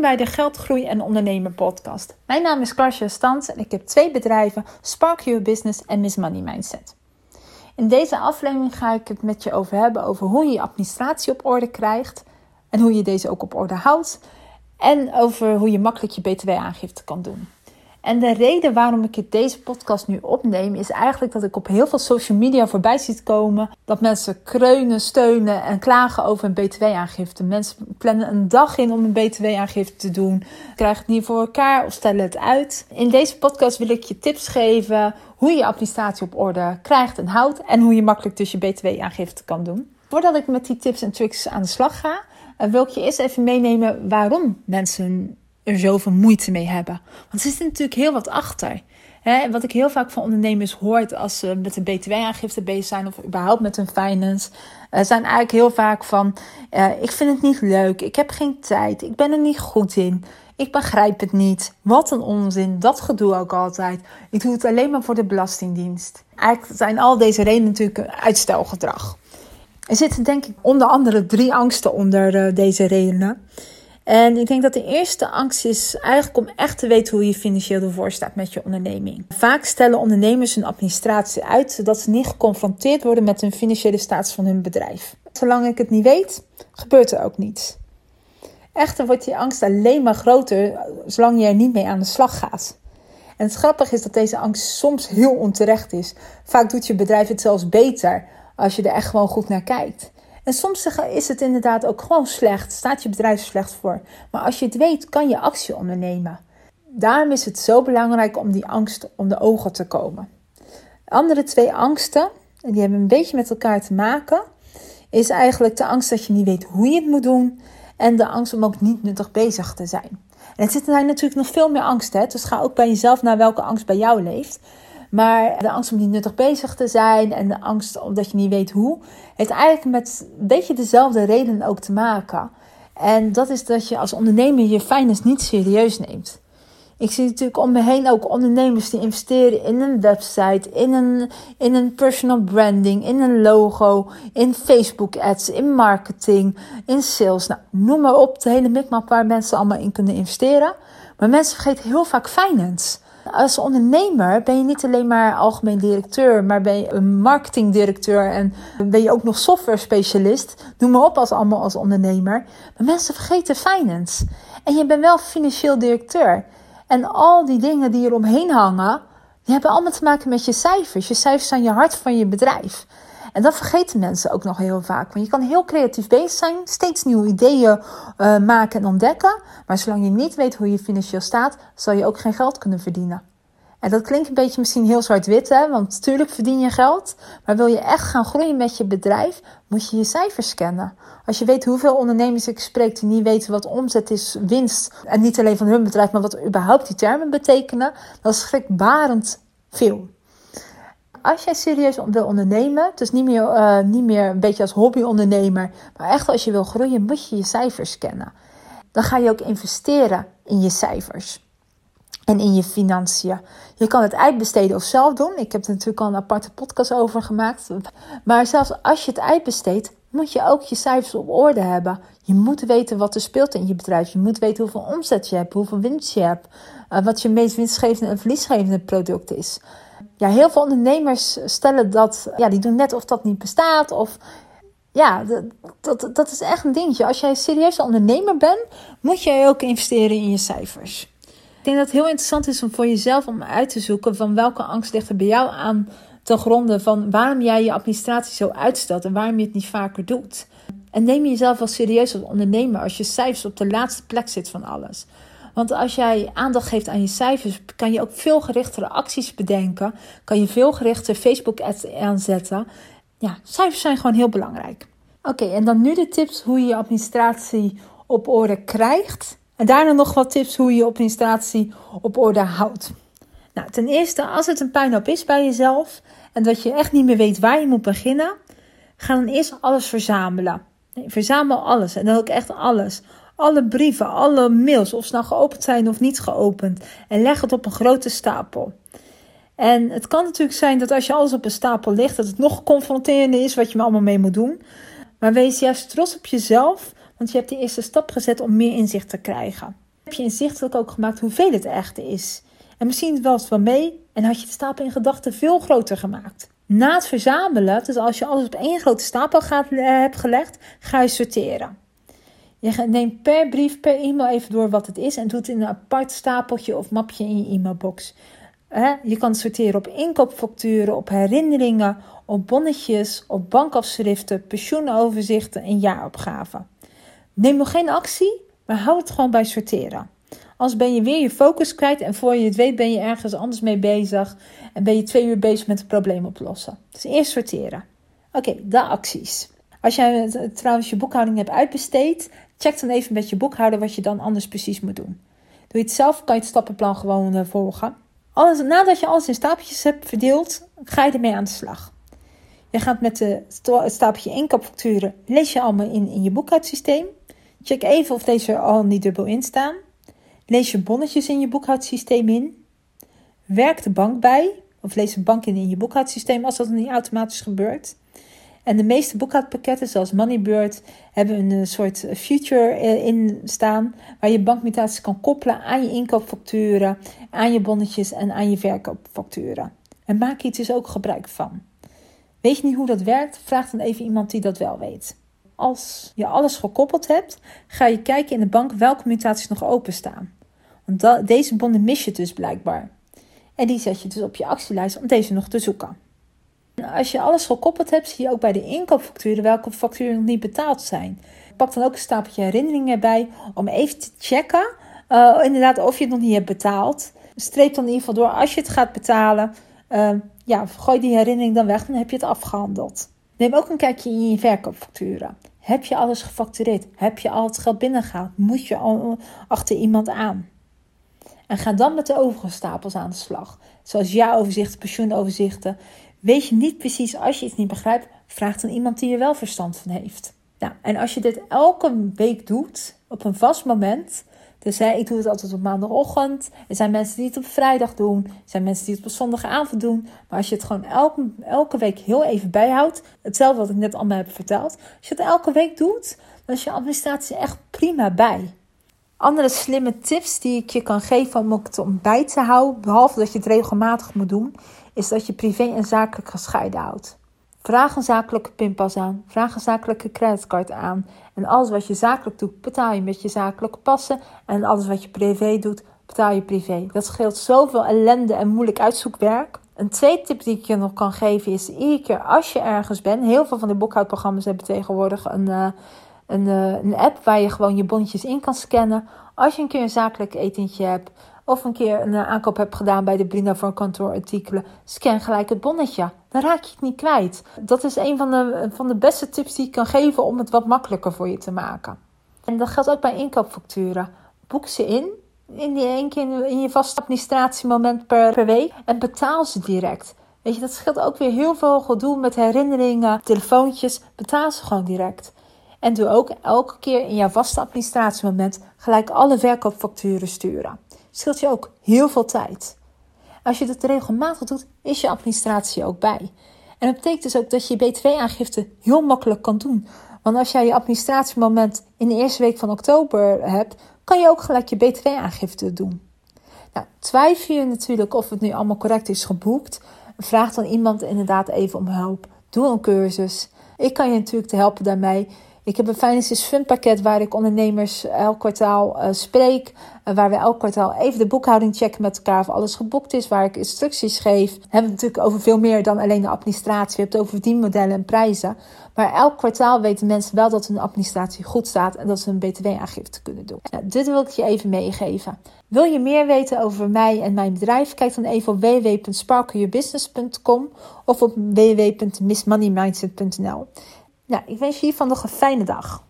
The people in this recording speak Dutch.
Bij de Geldgroei en Ondernemer podcast. Mijn naam is Klarsje Stans en ik heb twee bedrijven, Spark Your Business en Miss Money Mindset. In deze aflevering ga ik het met je over hebben over hoe je je administratie op orde krijgt en hoe je deze ook op orde houdt en over hoe je makkelijk je btw-aangifte kan doen. En de reden waarom ik deze podcast nu opneem, is eigenlijk dat ik op heel veel social media voorbij zie komen dat mensen kreunen, steunen en klagen over een btw-aangifte. Mensen plannen een dag in om een btw-aangifte te doen, krijgen het niet voor elkaar of stellen het uit. In deze podcast wil ik je tips geven hoe je administratie op orde krijgt en houdt en hoe je makkelijk dus je btw-aangifte kan doen. Voordat ik met die tips en tricks aan de slag ga, eh, wil ik je eerst even meenemen waarom mensen er zoveel moeite mee hebben. Want er zit natuurlijk heel wat achter. He, wat ik heel vaak van ondernemers hoor als ze met een btw-aangifte bezig zijn of überhaupt met hun finance, uh, zijn eigenlijk heel vaak van: uh, ik vind het niet leuk, ik heb geen tijd, ik ben er niet goed in, ik begrijp het niet. Wat een onzin, dat gedoe ook altijd. Ik doe het alleen maar voor de Belastingdienst. Eigenlijk zijn al deze redenen natuurlijk uitstelgedrag. Er zitten denk ik onder andere drie angsten onder uh, deze redenen. En ik denk dat de eerste angst is eigenlijk om echt te weten hoe je financieel ervoor staat met je onderneming. Vaak stellen ondernemers hun administratie uit zodat ze niet geconfronteerd worden met hun financiële status van hun bedrijf. Zolang ik het niet weet, gebeurt er ook niets. Echter wordt die angst alleen maar groter zolang je er niet mee aan de slag gaat. En het grappige is dat deze angst soms heel onterecht is. Vaak doet je bedrijf het zelfs beter als je er echt gewoon goed naar kijkt. En soms is het inderdaad ook gewoon slecht, staat je bedrijf slecht voor. Maar als je het weet, kan je actie ondernemen. Daarom is het zo belangrijk om die angst om de ogen te komen. De andere twee angsten, en die hebben een beetje met elkaar te maken, is eigenlijk de angst dat je niet weet hoe je het moet doen en de angst om ook niet nuttig bezig te zijn. En het zit er natuurlijk nog veel meer angst, hè? dus ga ook bij jezelf naar welke angst bij jou leeft. Maar de angst om niet nuttig bezig te zijn en de angst omdat je niet weet hoe, heeft eigenlijk met een beetje dezelfde reden ook te maken. En dat is dat je als ondernemer je finance niet serieus neemt. Ik zie natuurlijk om me heen ook ondernemers die investeren in een website, in een, in een personal branding, in een logo, in Facebook ads, in marketing, in sales. Nou, noem maar op, de hele mikmak waar mensen allemaal in kunnen investeren. Maar mensen vergeten heel vaak finance. Als ondernemer ben je niet alleen maar algemeen directeur, maar ben je een marketingdirecteur en ben je ook nog software specialist. Noem maar op als allemaal als ondernemer. Maar mensen vergeten finance. En je bent wel financieel directeur. En al die dingen die eromheen hangen, die hebben allemaal te maken met je cijfers. Je cijfers zijn je hart van je bedrijf. En dat vergeten mensen ook nog heel vaak. Want je kan heel creatief bezig zijn, steeds nieuwe ideeën uh, maken en ontdekken. Maar zolang je niet weet hoe je financieel staat, zal je ook geen geld kunnen verdienen. En dat klinkt een beetje misschien heel zwart-wit, hè? want natuurlijk verdien je geld. Maar wil je echt gaan groeien met je bedrijf, moet je je cijfers kennen. Als je weet hoeveel ondernemers ik spreek die niet weten wat omzet is, winst. En niet alleen van hun bedrijf, maar wat überhaupt die termen betekenen. Dat is schrikbarend veel. Als jij serieus wil ondernemen, dus niet meer, uh, niet meer een beetje als hobbyondernemer, maar echt als je wil groeien, moet je je cijfers kennen. Dan ga je ook investeren in je cijfers en in je financiën. Je kan het uitbesteden of zelf doen. Ik heb er natuurlijk al een aparte podcast over gemaakt. Maar zelfs als je het uitbesteedt, moet je ook je cijfers op orde hebben. Je moet weten wat er speelt in je bedrijf. Je moet weten hoeveel omzet je hebt, hoeveel winst je hebt, uh, wat je meest winstgevende en verliesgevende product is. Ja, heel veel ondernemers stellen dat, ja, die doen net of dat niet bestaat. Of ja, dat, dat, dat is echt een dingetje. Als jij serieus ondernemer bent, moet jij ook investeren in je cijfers. Ik denk dat het heel interessant is om voor jezelf om uit te zoeken van welke angst ligt er bij jou aan ten gronde van waarom jij je administratie zo uitstelt en waarom je het niet vaker doet. En neem jezelf wel serieus als ondernemer als je cijfers op de laatste plek zit van alles. Want als jij aandacht geeft aan je cijfers, kan je ook veel gerichtere acties bedenken. Kan je veel gerichter Facebook ads aanzetten. Ja, cijfers zijn gewoon heel belangrijk. Oké, en dan nu de tips hoe je je administratie op orde krijgt. En daarna nog wat tips hoe je je administratie op orde houdt. Nou, ten eerste, als het een puinhoop is bij jezelf en dat je echt niet meer weet waar je moet beginnen, ga dan eerst alles verzamelen. Nee, verzamel alles en dan ook echt alles. Alle brieven, alle mails, of ze nou geopend zijn of niet geopend. En leg het op een grote stapel. En het kan natuurlijk zijn dat als je alles op een stapel ligt, dat het nog confronterender is wat je me allemaal mee moet doen. Maar wees juist trots op jezelf, want je hebt de eerste stap gezet om meer inzicht te krijgen. heb je inzichtelijk ook gemaakt hoeveel het echt is. En misschien wel het wel mee en had je de stapel in gedachten veel groter gemaakt. Na het verzamelen, dus als je alles op één grote stapel gaat, uh, hebt gelegd, ga je sorteren. Je neemt per brief, per e-mail even door wat het is en doet het in een apart stapeltje of mapje in je e-mailbox. Je kan sorteren op inkoopfacturen, op herinneringen, op bonnetjes, op bankafschriften, pensioenoverzichten en jaaropgaven. Neem nog geen actie, maar hou het gewoon bij sorteren. Anders ben je weer je focus kwijt en voor je het weet ben je ergens anders mee bezig en ben je twee uur bezig met het probleem oplossen. Dus eerst sorteren. Oké, de acties. Als jij trouwens je boekhouding hebt uitbesteed, check dan even met je boekhouder wat je dan anders precies moet doen. Doe je het zelf, kan je het stappenplan gewoon eh, volgen. Alles, nadat je alles in stapeltjes hebt verdeeld, ga je ermee aan de slag. Je gaat met de, het stapeltje inkoopfacturen, lees je allemaal in, in je boekhoudsysteem. Check even of deze er al niet dubbel in staan. Lees je bonnetjes in je boekhoudsysteem in. Werk de bank bij, of lees de bank in in je boekhoudsysteem als dat niet automatisch gebeurt. En de meeste boekhoudpakketten, zoals Moneybird, hebben een soort future eh, in staan. Waar je bankmutaties kan koppelen aan je inkoopfacturen, aan je bonnetjes en aan je verkoopfacturen. En maak hier dus ook gebruik van. Weet je niet hoe dat werkt? Vraag dan even iemand die dat wel weet. Als je alles gekoppeld hebt, ga je kijken in de bank welke mutaties nog openstaan. Want deze bonnen mis je dus blijkbaar. En die zet je dus op je actielijst om deze nog te zoeken. Als je alles gekoppeld hebt, zie je ook bij de inkoopfacturen welke facturen nog niet betaald zijn. Pak dan ook een stapeltje herinneringen erbij om even te checken uh, inderdaad of je het nog niet hebt betaald. Streep dan in ieder geval door als je het gaat betalen. Uh, ja, gooi die herinnering dan weg, dan heb je het afgehandeld. Neem ook een kijkje in je verkoopfacturen. Heb je alles gefactureerd? Heb je al het geld binnengehaald? Moet je al achter iemand aan? En ga dan met de overige stapels aan de slag. Zoals jaaroverzichten, pensioenoverzichten. Weet je niet precies als je iets niet begrijpt, vraag dan iemand die er wel verstand van heeft. Nou, en als je dit elke week doet, op een vast moment, dus hè, ik doe het altijd op maandagochtend. Er zijn mensen die het op vrijdag doen. Er zijn mensen die het op zondagavond doen. Maar als je het gewoon elke, elke week heel even bijhoudt. Hetzelfde wat ik net allemaal heb verteld. Als je het elke week doet, dan is je administratie echt prima bij. Andere slimme tips die ik je kan geven om het bij te houden, behalve dat je het regelmatig moet doen, is dat je privé en zakelijk gescheiden houdt. Vraag een zakelijke pinpas aan. Vraag een zakelijke creditcard aan. En alles wat je zakelijk doet, betaal je met je zakelijke passen. En alles wat je privé doet, betaal je privé. Dat scheelt zoveel ellende en moeilijk uitzoekwerk. Een tweede tip die ik je nog kan geven is: iedere keer als je ergens bent, heel veel van de boekhoudprogramma's hebben tegenwoordig een, uh, een, uh, een app waar je gewoon je bonnetjes in kan scannen. Als je een keer een zakelijk etentje hebt, of een keer een eh, aankoop hebt gedaan bij de Brina voor kantoorartikelen, scan gelijk het bonnetje. Dan raak je het niet kwijt. Dat is een van de, van de beste tips die ik kan geven om het wat makkelijker voor je te maken. En dat geldt ook bij inkoopfacturen. Boek ze in, in die één keer in je vaste administratiemoment per, per week en betaal ze direct. Weet je, dat scheelt ook weer heel veel gedoe met herinneringen, telefoontjes. Betaal ze gewoon direct. En doe ook elke keer in jouw vaste administratiemoment gelijk alle verkoopfacturen sturen scheelt je ook heel veel tijd. Als je dat regelmatig doet, is je administratie ook bij. En dat betekent dus ook dat je je btw-aangifte heel makkelijk kan doen. Want als jij je administratiemoment in de eerste week van oktober hebt, kan je ook gelijk je btw-aangifte doen. Nou, twijfel je natuurlijk of het nu allemaal correct is geboekt, vraag dan iemand inderdaad even om hulp. Doe een cursus. Ik kan je natuurlijk te helpen daarmee. Ik heb een Finances Fund pakket waar ik ondernemers elk kwartaal uh, spreek. Uh, waar we elk kwartaal even de boekhouding checken met elkaar of alles geboekt is. Waar ik instructies geef. We hebben het natuurlijk over veel meer dan alleen de administratie. We hebben het over verdienmodellen en prijzen. Maar elk kwartaal weten mensen wel dat hun administratie goed staat. En dat ze een btw-aangifte kunnen doen. Nou, dit wil ik je even meegeven. Wil je meer weten over mij en mijn bedrijf? Kijk dan even op www.sparkleyourbusiness.com of op www.missmoneymindset.nl. Nou, ik wens je hiervan nog een fijne dag.